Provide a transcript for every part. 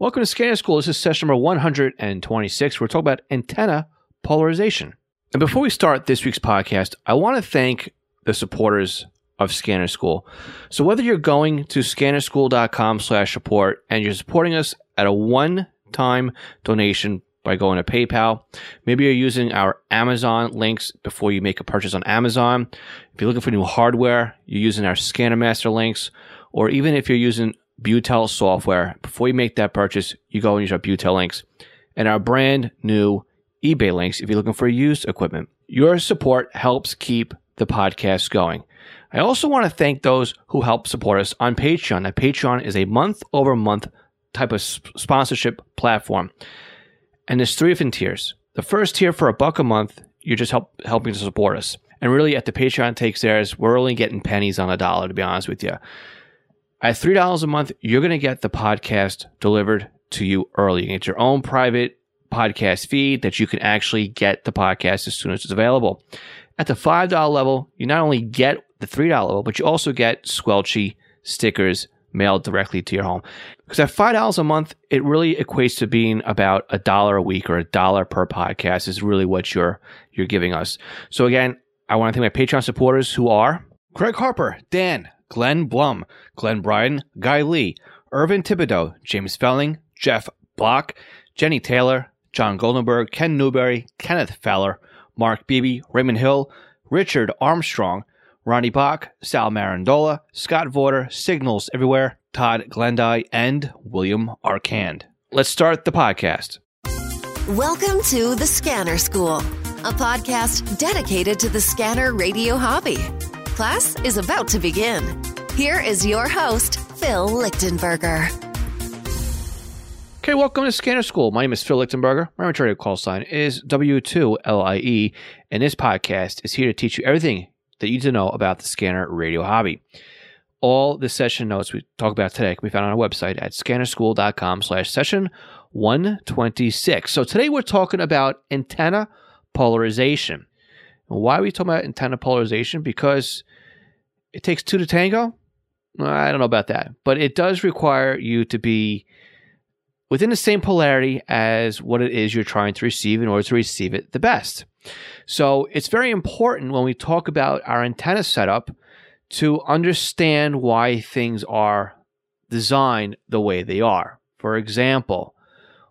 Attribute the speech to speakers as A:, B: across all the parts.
A: Welcome to Scanner School. This is session number 126. We're talking about antenna polarization. And before we start this week's podcast, I want to thank the supporters of Scanner School. So whether you're going to scannerschool.com slash support and you're supporting us at a one-time donation by going to PayPal, maybe you're using our Amazon links before you make a purchase on Amazon. If you're looking for new hardware, you're using our Scanner Master links, or even if you're using Butel software. Before you make that purchase, you go and use our Butel links and our brand new eBay links if you're looking for used equipment. Your support helps keep the podcast going. I also want to thank those who help support us on Patreon. Now, Patreon is a month over month type of sponsorship platform. And there's three different tiers. The first tier for a buck a month, you're just help, helping to support us. And really, at the Patreon takes theirs, we're only getting pennies on a dollar, to be honest with you. At $3 a month, you're going to get the podcast delivered to you early. You get your own private podcast feed that you can actually get the podcast as soon as it's available. At the $5 level, you not only get the $3 level, but you also get squelchy stickers mailed directly to your home. Because at $5 a month, it really equates to being about a dollar a week or a dollar per podcast is really what you're you're giving us. So again, I want to thank my Patreon supporters who are Craig Harper, Dan, Glenn Blum, Glenn Bryan, Guy Lee, Irvin Thibodeau, James Felling, Jeff Block, Jenny Taylor, John Goldenberg, Ken Newberry, Kenneth Feller, Mark Beebe, Raymond Hill, Richard Armstrong, Ronnie Bach, Sal Marandola, Scott Vorder, Signals Everywhere, Todd Glendy, and William Arcand. Let's start the podcast.
B: Welcome to The Scanner School, a podcast dedicated to the scanner radio hobby. Class is about to begin. Here is your host, Phil Lichtenberger.
A: Okay, welcome to Scanner School. My name is Phil Lichtenberger. My material call sign is W2LIE, and this podcast is here to teach you everything that you need to know about the scanner radio hobby. All the session notes we talk about today can be found on our website at scannerschool.com slash session 126. So today we're talking about antenna polarization. Why are we talking about antenna polarization? Because it takes two to tango. I don't know about that, but it does require you to be within the same polarity as what it is you're trying to receive in order to receive it the best. So it's very important when we talk about our antenna setup to understand why things are designed the way they are. For example,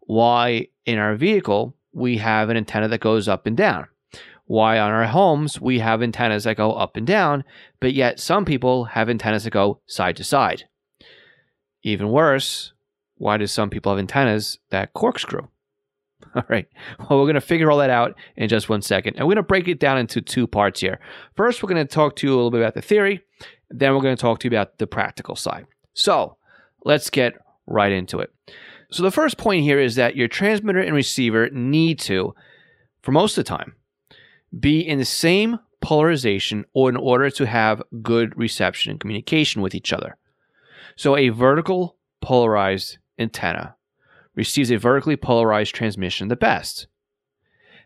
A: why in our vehicle we have an antenna that goes up and down why on our homes we have antennas that go up and down, but yet some people have antennas that go side to side. Even worse, why do some people have antennas that corkscrew? All right. Well, we're going to figure all that out in just one second. And we're going to break it down into two parts here. First, we're going to talk to you a little bit about the theory. Then we're going to talk to you about the practical side. So let's get right into it. So the first point here is that your transmitter and receiver need to, for most of the time, be in the same polarization or in order to have good reception and communication with each other. So a vertical polarized antenna receives a vertically polarized transmission the best.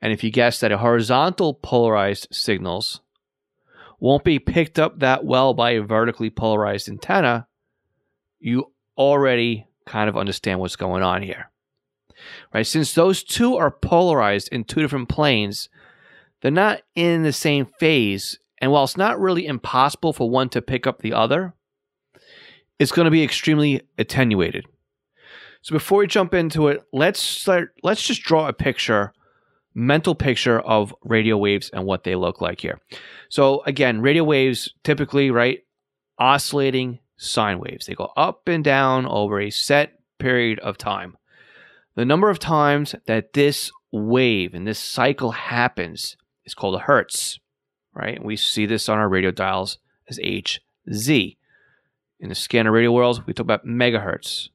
A: And if you guess that a horizontal polarized signals won't be picked up that well by a vertically polarized antenna, you already kind of understand what's going on here. Right? Since those two are polarized in two different planes, they're not in the same phase. And while it's not really impossible for one to pick up the other, it's going to be extremely attenuated. So before we jump into it, let's start let's just draw a picture, mental picture of radio waves and what they look like here. So again, radio waves typically, right, oscillating sine waves. They go up and down over a set period of time. The number of times that this wave and this cycle happens is called a hertz, right? We see this on our radio dials as Hz. In the scanner radio world, we talk about megahertz.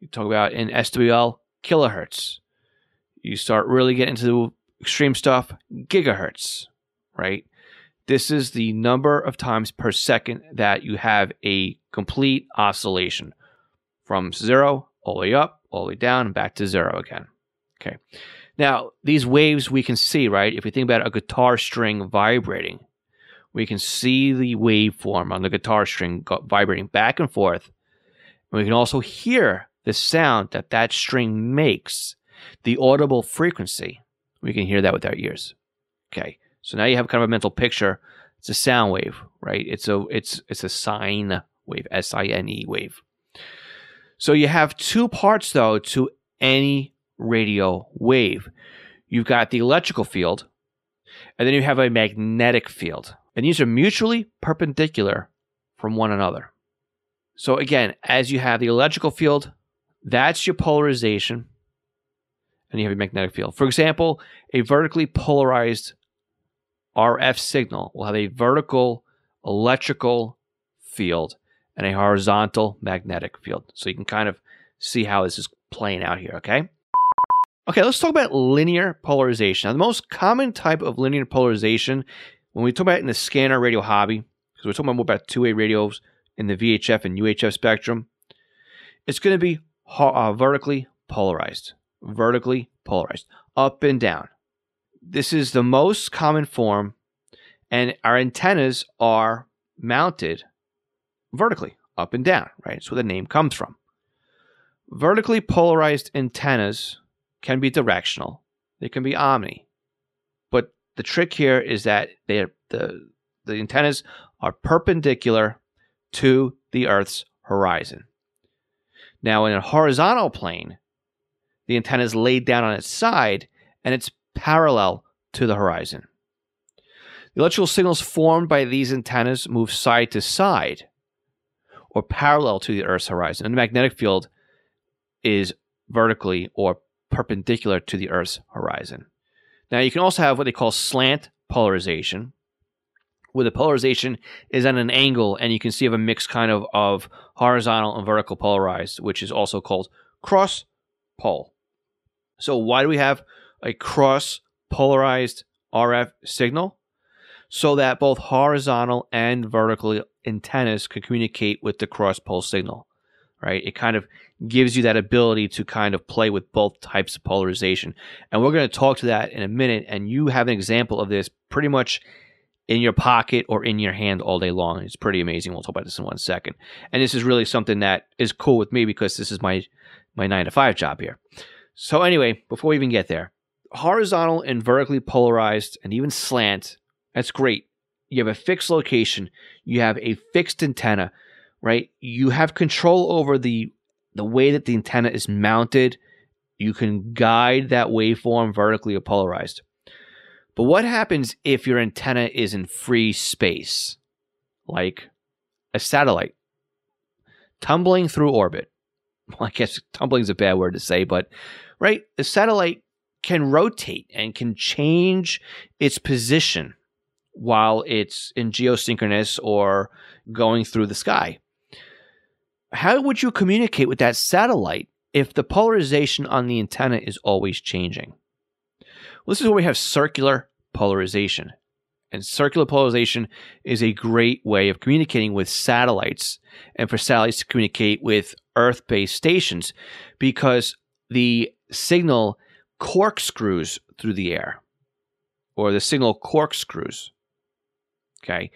A: You talk about in SWL, kilohertz. You start really getting into the extreme stuff, gigahertz, right? This is the number of times per second that you have a complete oscillation from zero all the way up, all the way down, and back to zero again. Okay. Now, these waves we can see, right? If we think about a guitar string vibrating, we can see the waveform on the guitar string vibrating back and forth. And we can also hear the sound that that string makes, the audible frequency, we can hear that with our ears. Okay. So now you have kind of a mental picture. It's a sound wave, right? It's a it's it's a sine wave, S I N E wave. So you have two parts though to any radio wave. You've got the electrical field, and then you have a magnetic field. And these are mutually perpendicular from one another. So again, as you have the electrical field, that's your polarization, and you have a magnetic field. For example, a vertically polarized RF signal will have a vertical electrical field and a horizontal magnetic field. So you can kind of see how this is playing out here, okay? Okay, let's talk about linear polarization. Now, the most common type of linear polarization, when we talk about in the scanner radio hobby, because we're talking more about two-way radios in the VHF and UHF spectrum, it's going to be uh, vertically polarized. Vertically polarized, up and down. This is the most common form, and our antennas are mounted vertically, up and down, right? That's where the name comes from. Vertically polarized antennas can be directional, they can be omni. But the trick here is that they the, the antennas are perpendicular to the Earth's horizon. Now, in a horizontal plane, the antenna is laid down on its side and it's parallel to the horizon. The electrical signals formed by these antennas move side to side or parallel to the Earth's horizon. And the magnetic field is vertically or perpendicular to the Earth's horizon. Now, you can also have what they call slant polarization, where the polarization is at an angle and you can see have a mix kind of of horizontal and vertical polarized, which is also called cross pole. So, why do we have a cross polarized RF signal? So that both horizontal and vertical antennas can communicate with the cross pole signal, right? It kind of gives you that ability to kind of play with both types of polarization. And we're going to talk to that in a minute. And you have an example of this pretty much in your pocket or in your hand all day long. It's pretty amazing. We'll talk about this in one second. And this is really something that is cool with me because this is my my nine to five job here. So anyway, before we even get there, horizontal and vertically polarized and even slant, that's great. You have a fixed location, you have a fixed antenna, right? You have control over the the way that the antenna is mounted. You can guide that waveform vertically or polarized. But what happens if your antenna is in free space, like a satellite tumbling through orbit? Well, I guess tumbling is a bad word to say, but right, the satellite can rotate and can change its position while it's in geosynchronous or going through the sky. How would you communicate with that satellite if the polarization on the antenna is always changing? Well, this is where we have circular polarization. And circular polarization is a great way of communicating with satellites and for satellites to communicate with Earth based stations because the signal corkscrews through the air or the signal corkscrews. Okay.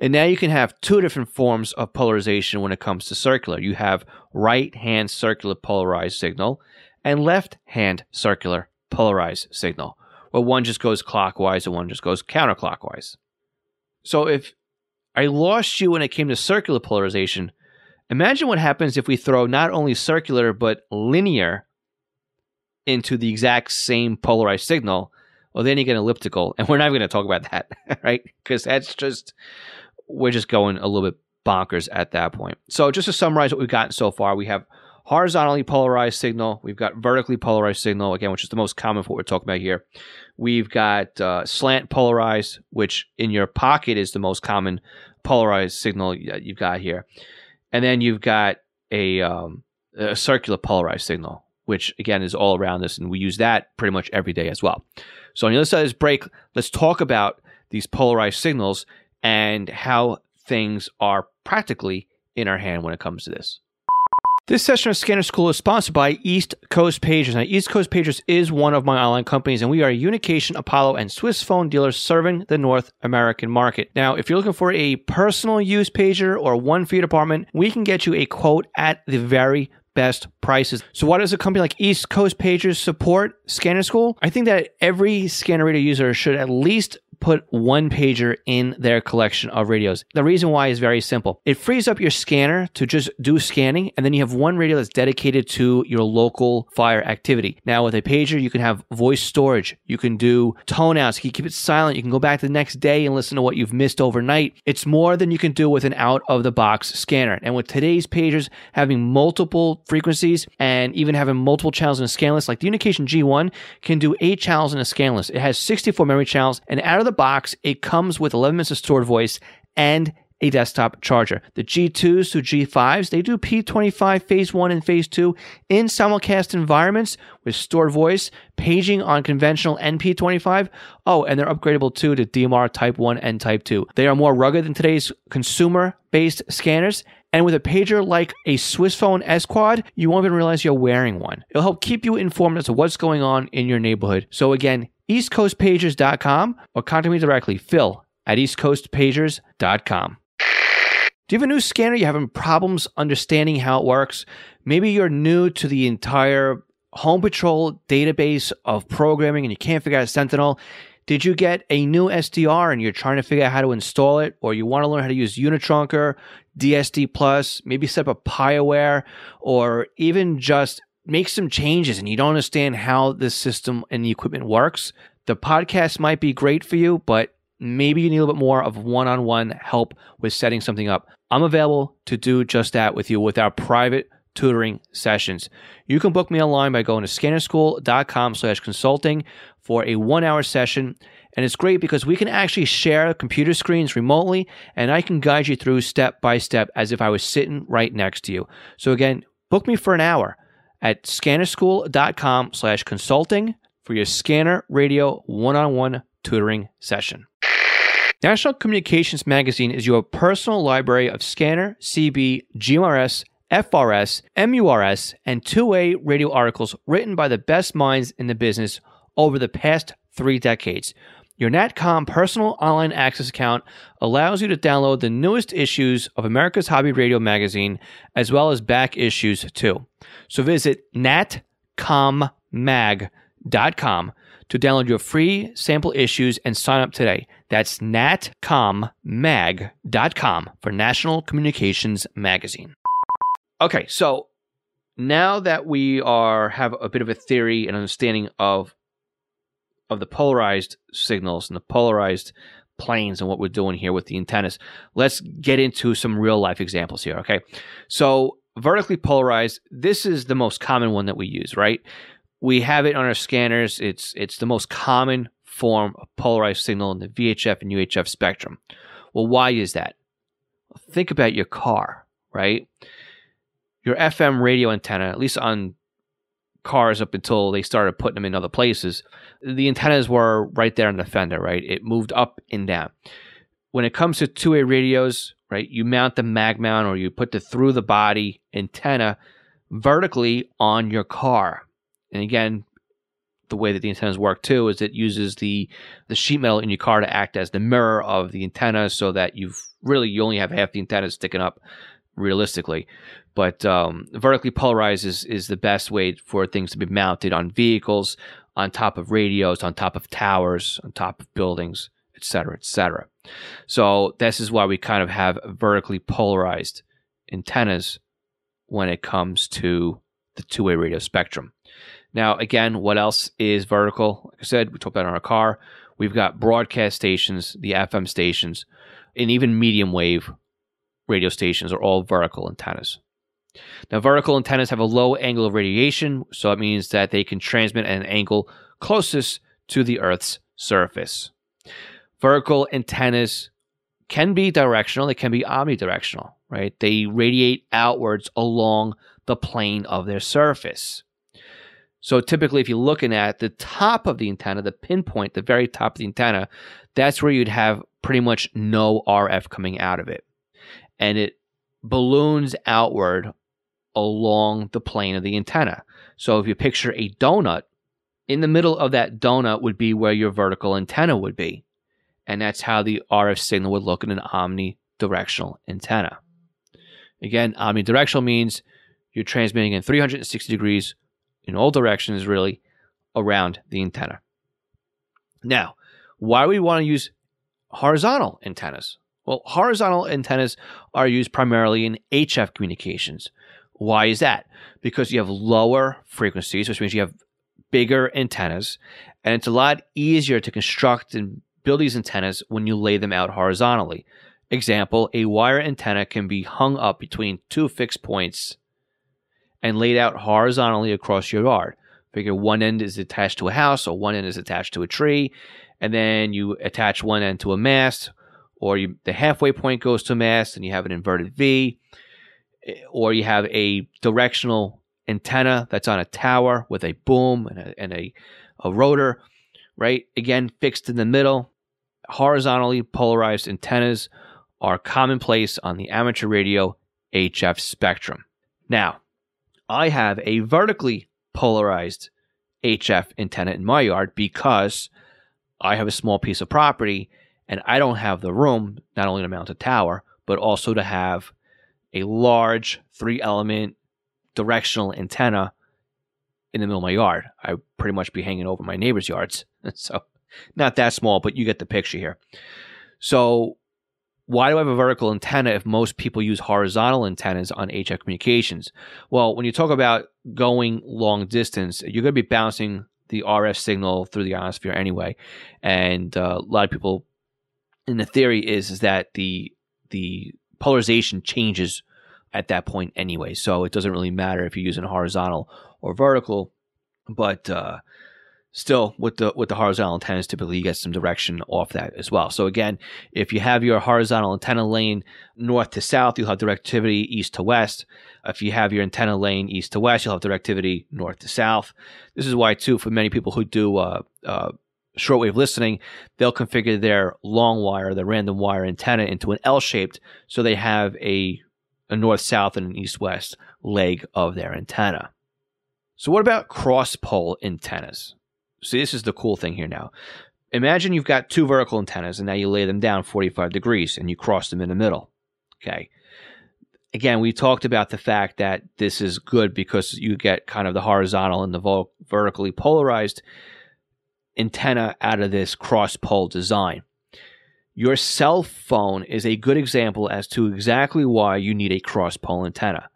A: And now you can have two different forms of polarization when it comes to circular. You have right hand circular polarized signal and left hand circular polarized signal where one just goes clockwise and one just goes counterclockwise. So if I lost you when it came to circular polarization, imagine what happens if we throw not only circular but linear into the exact same polarized signal. Well, then you get elliptical, and we're not even going to talk about that, right? Because that's just we're just going a little bit bonkers at that point. So, just to summarize what we've gotten so far, we have horizontally polarized signal. We've got vertically polarized signal, again, which is the most common what we're talking about here. We've got uh, slant polarized, which in your pocket is the most common polarized signal that you've got here. And then you've got a, um, a circular polarized signal, which again is all around us. And we use that pretty much every day as well. So on the other side of this break, let's talk about these polarized signals and how things are practically in our hand when it comes to this. This session of Scanner School is sponsored by East Coast Pagers. Now, East Coast Pagers is one of my online companies, and we are Unication, Apollo, and Swissphone dealers serving the North American market. Now, if you're looking for a personal use pager or one for your department, we can get you a quote at the very best prices. So why does a company like East Coast Pagers support Scanner School? I think that every scanner radio user should at least put one pager in their collection of radios. The reason why is very simple. It frees up your scanner to just do scanning, and then you have one radio that's dedicated to your local fire activity. Now, with a pager, you can have voice storage, you can do tone outs, you can keep it silent, you can go back the next day and listen to what you've missed overnight. It's more than you can do with an out of the box scanner. And with today's pagers having multiple frequencies and even having multiple channels in a scan list, like the Unication G1 can do eight channels in a scan list. It has 64 memory channels, and out of the box, it comes with 11 minutes of stored voice and a desktop charger. The G2s to G5s, they do P25 phase 1 and phase 2 in simulcast environments with stored voice, paging on conventional NP25. Oh, and they're upgradable too to DMR Type 1 and Type 2. They are more rugged than today's consumer based scanners. And with a pager like a Swissphone S Quad, you won't even realize you're wearing one. It'll help keep you informed as to what's going on in your neighborhood. So again, eastcoastpagers.com or contact me directly, phil at eastcoastpagers.com. Do you have a new scanner? You're having problems understanding how it works? Maybe you're new to the entire Home Patrol database of programming and you can't figure out Sentinel. Did you get a new SDR and you're trying to figure out how to install it, or you want to learn how to use Unitrunker, DSD Plus, maybe set up a PiAware, or even just make some changes and you don't understand how the system and the equipment works? The podcast might be great for you, but maybe you need a little bit more of one on one help with setting something up. I'm available to do just that with you with our private tutoring sessions. You can book me online by going to scannerschool.com slash consulting for a one hour session. And it's great because we can actually share computer screens remotely and I can guide you through step by step as if I was sitting right next to you. So again, book me for an hour at scannerschool.com slash consulting for your scanner radio one-on-one tutoring session. National Communications Magazine is your personal library of scanner, CB, GMRS, FRS, MURS, and two-way radio articles written by the best minds in the business over the past three decades. Your NatCom personal online access account allows you to download the newest issues of America's Hobby Radio magazine, as well as back issues too. So visit natcommag.com to download your free sample issues and sign up today. That's natcommag.com for National Communications Magazine. Okay, so now that we are have a bit of a theory and understanding of of the polarized signals and the polarized planes and what we're doing here with the antennas, let's get into some real life examples here, okay? So, vertically polarized, this is the most common one that we use, right? We have it on our scanners. It's it's the most common form of polarized signal in the VHF and UHF spectrum. Well, why is that? Think about your car, right? Your FM radio antenna, at least on cars up until they started putting them in other places, the antennas were right there in the fender, right? It moved up and down. When it comes to two-way radios, right, you mount the mag mount or you put the through the body antenna vertically on your car. And again, the way that the antennas work too is it uses the the sheet metal in your car to act as the mirror of the antenna so that you've really you only have half the antenna sticking up realistically but um, vertically polarized is, is the best way for things to be mounted on vehicles on top of radios on top of towers on top of buildings etc etc so this is why we kind of have vertically polarized antennas when it comes to the two-way radio spectrum now, again, what else is vertical? Like I said, we talked about on our car. We've got broadcast stations, the FM stations, and even medium wave radio stations are all vertical antennas. Now, vertical antennas have a low angle of radiation, so it means that they can transmit at an angle closest to the Earth's surface. Vertical antennas can be directional, they can be omnidirectional, right? They radiate outwards along the plane of their surface. So typically, if you're looking at the top of the antenna, the pinpoint, the very top of the antenna, that's where you'd have pretty much no RF coming out of it. And it balloons outward along the plane of the antenna. So if you picture a donut, in the middle of that donut would be where your vertical antenna would be. And that's how the RF signal would look in an omnidirectional antenna. Again, omnidirectional means you're transmitting in 360 degrees in all directions, really, around the antenna. Now, why do we want to use horizontal antennas? Well, horizontal antennas are used primarily in HF communications. Why is that? Because you have lower frequencies, which means you have bigger antennas, and it's a lot easier to construct and build these antennas when you lay them out horizontally. Example, a wire antenna can be hung up between two fixed points and laid out horizontally across your yard. Figure one end is attached to a house or one end is attached to a tree, and then you attach one end to a mast, or you, the halfway point goes to a mast and you have an inverted V, eh, or you have a directional antenna that's on a tower with a boom and a, and a, a rotor, right? Again, fixed in the middle. Horizontally polarized antennas are commonplace on the amateur radio HF spectrum. Now, I have a vertically polarized HF antenna in my yard because I have a small piece of property and I don't have the room not only to mount a tower, but also to have a large three element directional antenna in the middle of my yard. I pretty much be hanging over my neighbor's yards. so, not that small, but you get the picture here. So, why do I have a vertical antenna if most people use horizontal antennas on HF communications? Well, when you talk about going long distance, you're going to be bouncing the RF signal through the ionosphere anyway, and uh, a lot of people, in the theory, is, is that the the polarization changes at that point anyway, so it doesn't really matter if you're using horizontal or vertical, but uh, still with the with the horizontal antennas typically you get some direction off that as well. So again if you have your horizontal antenna lane north to south you'll have directivity east to west. If you have your antenna lane east to west you'll have directivity north to south. This is why too for many people who do uh, uh, shortwave listening they'll configure their long wire the random wire antenna into an l-shaped so they have a, a north south and an east west leg of their antenna so what about cross pole antennas See, this is the cool thing here now. Imagine you've got two vertical antennas and now you lay them down 45 degrees and you cross them in the middle. Okay. Again, we talked about the fact that this is good because you get kind of the horizontal and the vertically polarized antenna out of this cross pole design. Your cell phone is a good example as to exactly why you need a cross pole antenna.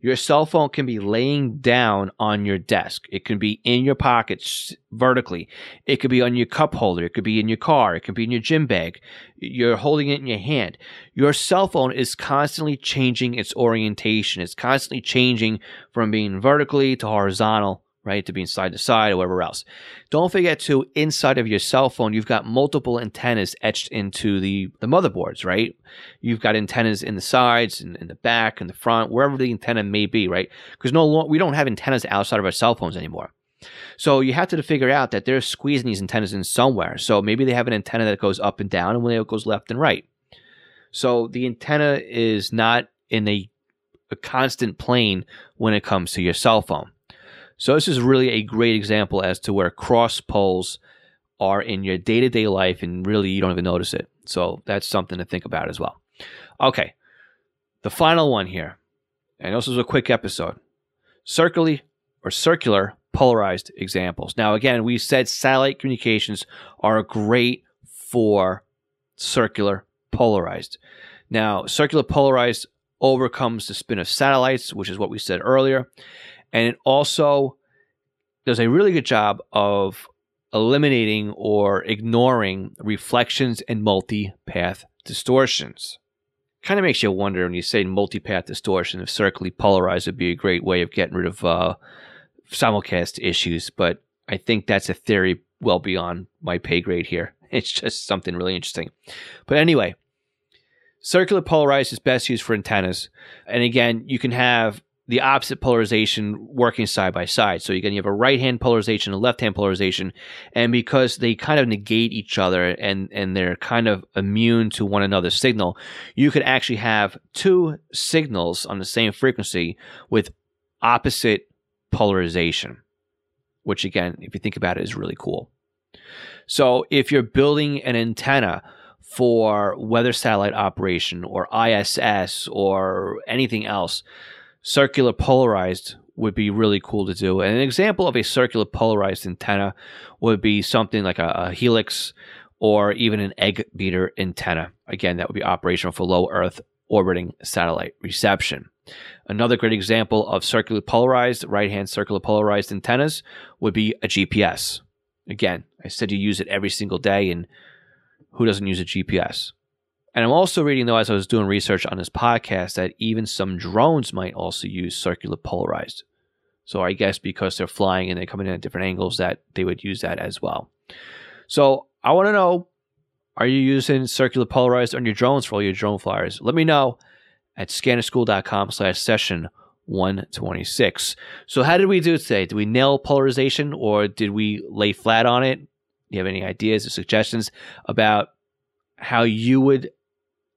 A: Your cell phone can be laying down on your desk. It can be in your pockets vertically. It could be on your cup holder. It could be in your car. It could be in your gym bag. You're holding it in your hand. Your cell phone is constantly changing its orientation. It's constantly changing from being vertically to horizontal right? To being side to side or whatever else. Don't forget to inside of your cell phone, you've got multiple antennas etched into the, the motherboards, right? You've got antennas in the sides and in the back and the front, wherever the antenna may be, right? Because no, we don't have antennas outside of our cell phones anymore. So you have to figure out that they're squeezing these antennas in somewhere. So maybe they have an antenna that goes up and down, and when it goes left and right. So the antenna is not in a, a constant plane when it comes to your cell phone. So this is really a great example as to where cross poles are in your day to day life, and really you don't even notice it. So that's something to think about as well. Okay, the final one here, and this was a quick episode. Circularly or circular polarized examples. Now, again, we said satellite communications are great for circular polarized. Now, circular polarized overcomes the spin of satellites, which is what we said earlier and it also does a really good job of eliminating or ignoring reflections and multi-path distortions. Kind of makes you wonder when you say multi-path distortion if circularly polarized would be a great way of getting rid of uh, simulcast issues, but I think that's a theory well beyond my pay grade here. It's just something really interesting. But anyway, circular polarized is best used for antennas. And again, you can have the opposite polarization working side by side. So again, you have a right hand polarization, a left hand polarization, and because they kind of negate each other and and they're kind of immune to one another's signal, you could actually have two signals on the same frequency with opposite polarization, which again, if you think about it, is really cool. So if you're building an antenna for weather satellite operation or ISS or anything else, circular polarized would be really cool to do. And an example of a circular polarized antenna would be something like a, a helix or even an egg beater antenna. Again, that would be operational for low Earth orbiting satellite reception. Another great example of circular polarized, right hand circular polarized antennas would be a GPS. Again, I said you use it every single day, and who doesn't use a GPS? And I'm also reading, though, as I was doing research on this podcast, that even some drones might also use circular polarized. So I guess because they're flying and they're coming in at different angles, that they would use that as well. So I want to know are you using circular polarized on your drones for all your drone flyers? Let me know at scannerschool.com slash session 126. So how did we do today? Did we nail polarization or did we lay flat on it? Do you have any ideas or suggestions about how you would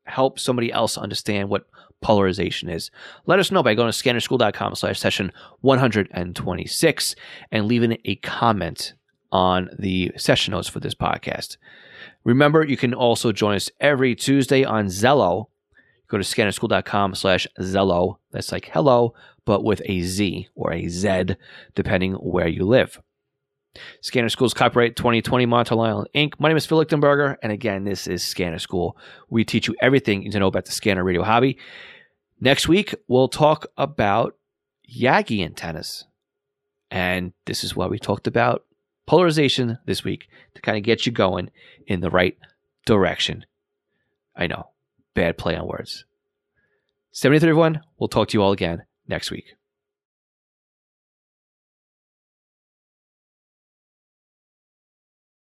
A: help somebody else understand what polarization is? Let us know by going to scannerschool.com slash session 126 and leaving a comment on the session notes for this podcast. Remember, you can also join us every Tuesday on Zello. Go to scannerschool.com slash Zello. That's like hello, but with a Z or a Z, depending where you live. Scanner School's copyright 2020 Montel Island Inc. My name is Phil Lichtenberger, and again, this is Scanner School. We teach you everything you need to know about the scanner radio hobby. Next week, we'll talk about Yagi antennas. And this is why we talked about polarization this week to kind of get you going in the right direction. I know, bad play on words. 73 everyone. We'll talk to you all again next week.